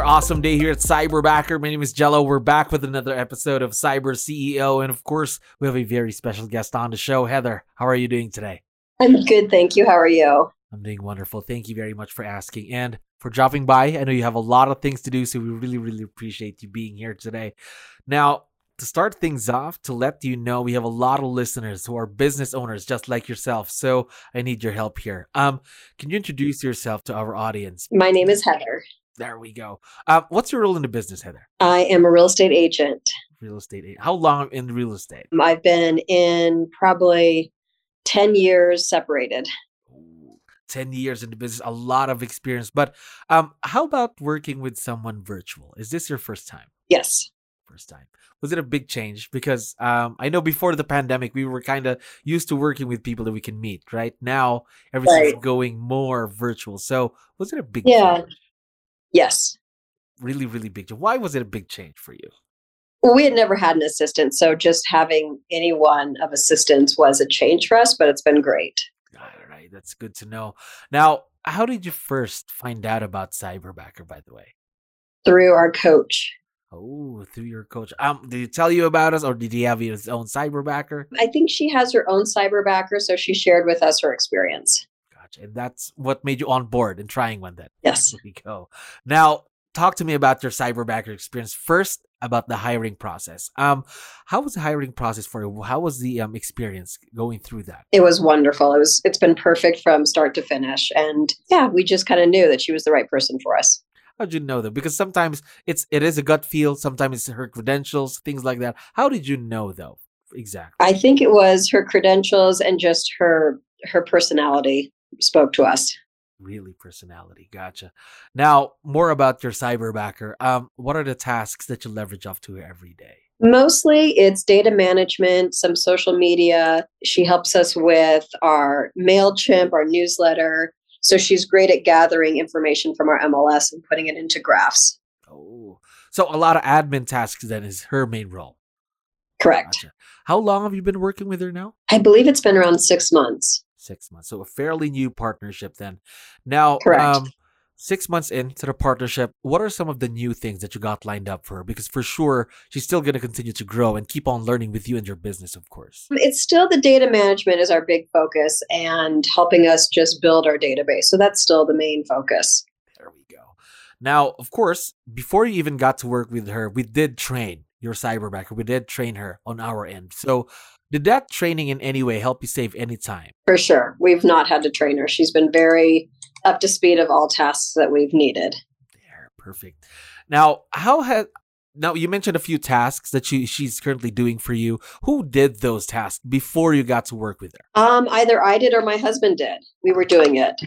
Another awesome day here at Cyberbacker. My name is Jello. We're back with another episode of Cyber CEO. And of course, we have a very special guest on the show. Heather, how are you doing today? I'm good, thank you. How are you? I'm doing wonderful. Thank you very much for asking and for dropping by. I know you have a lot of things to do, so we really, really appreciate you being here today. Now, to start things off, to let you know, we have a lot of listeners who are business owners just like yourself. So I need your help here. Um, can you introduce yourself to our audience? My name is Heather. There we go. Uh, what's your role in the business, Heather? I am a real estate agent. Real estate. agent. How long in real estate? I've been in probably 10 years separated. 10 years in the business, a lot of experience. But um, how about working with someone virtual? Is this your first time? Yes. First time. Was it a big change? Because um, I know before the pandemic, we were kind of used to working with people that we can meet. Right now, everything's Right. going more virtual. So was it a big Yeah. change? Yes. Really, really big change. Why was it a big change for you? We had never had an assistant, so just having anyone of assistance was a change for us, but it's been great. All right, that's good to know. Now, how did you first find out about Cyberbacker, by the way? Through our coach. Oh, through your coach. Um, did he tell you about us, or did he have his own Cyberbacker? I think she has her own cyberbacker, so she shared with us her experience. And that's what made you on board and trying one. Then Yes. there we go. Now, talk to me about your Cyberbacker experience. First, about the hiring process. Um, how was the hiring process for you? How was the um experience going through that? It was wonderful. It was it's been perfect from start to finish. And yeah, we just kind of knew that she was the right person for us. How'd you know though? Because sometimes it's it is a gut feel. Sometimes it's her credentials, things like that. How did you know though? Exactly. I think it was her credentials and just her her personality spoke to us. Really personality. Gotcha. Now, more about your cyberbacker. Um, what are the tasks that you leverage off to every day? Mostly it's data management, some social media. She helps us with our MailChimp, our newsletter. So she's great at gathering information from our MLS and putting it into graphs. Oh, so a lot of admin tasks then is her main role. Correct. Gotcha. How long have you been working with her now? I believe it's been around six months. Six months. So a fairly new partnership then. Now, um, six months into the partnership, what are some of the new things that you got lined up for her? Because for sure, she's still going to continue to grow and keep on learning with you and your business, of course. It's still the data management is our big focus and helping us just build our database. So that's still the main focus. There we go. Now, of course, before you even got to work with her, we did train your cyberbacker. We did train her on our end. So, did that training in any way help you save any time? For sure. We've not had to train her. She's been very up to speed of all tasks that we've needed. There, perfect. Now, how has now you mentioned a few tasks that she she's currently doing for you. Who did those tasks before you got to work with her? Um, either I did or my husband did. We were doing it.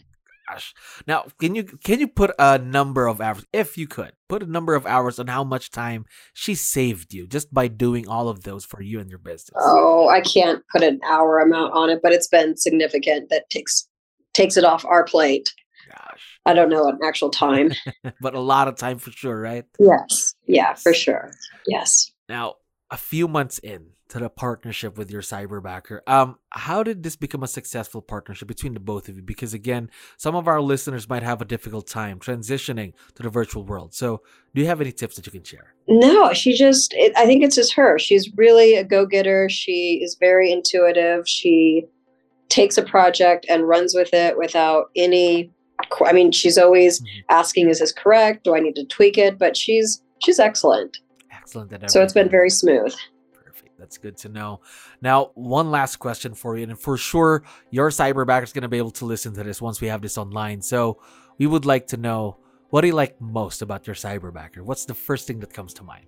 Gosh. Now, can you can you put a number of hours, if you could, put a number of hours on how much time she saved you just by doing all of those for you and your business? Oh, I can't put an hour amount on it, but it's been significant. That takes takes it off our plate. Gosh, I don't know an actual time. but a lot of time for sure, right? yes. Yeah, for sure. Yes. Now, a few months in to the partnership with your cyberbacker, um, how did this become a successful partnership between the both of you? Because again, some of our listeners might have a difficult time transitioning to the virtual world. So, do you have any tips that you can share? No, she just, it, I think it's just her. She's really a go getter. She is very intuitive. She takes a project and runs with it without any, I mean, she's always Mhm. asking, is this correct? Do I need to tweak it? But she's, she's excellent. Excellent. So it's been very smooth. Perfect. That's good to know. Now, one last question for you, and for sure, your cyberbacker is going to be able to listen to this once we have this online. So, we would like to know what do you like most about your cyberbacker? What's the first thing that comes to mind?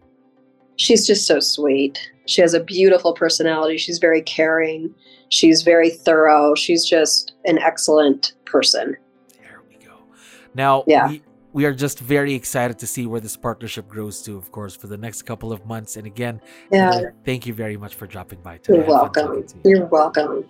She's just so sweet. She has a beautiful personality. She's very caring. She's very thorough. She's just an excellent person. There we go. Now, Yeah. we, we are just very excited to see where this partnership grows to, of course, for the next couple of months. And again, yeah. thank you very much for dropping by today. You're welcome. You. You're welcome.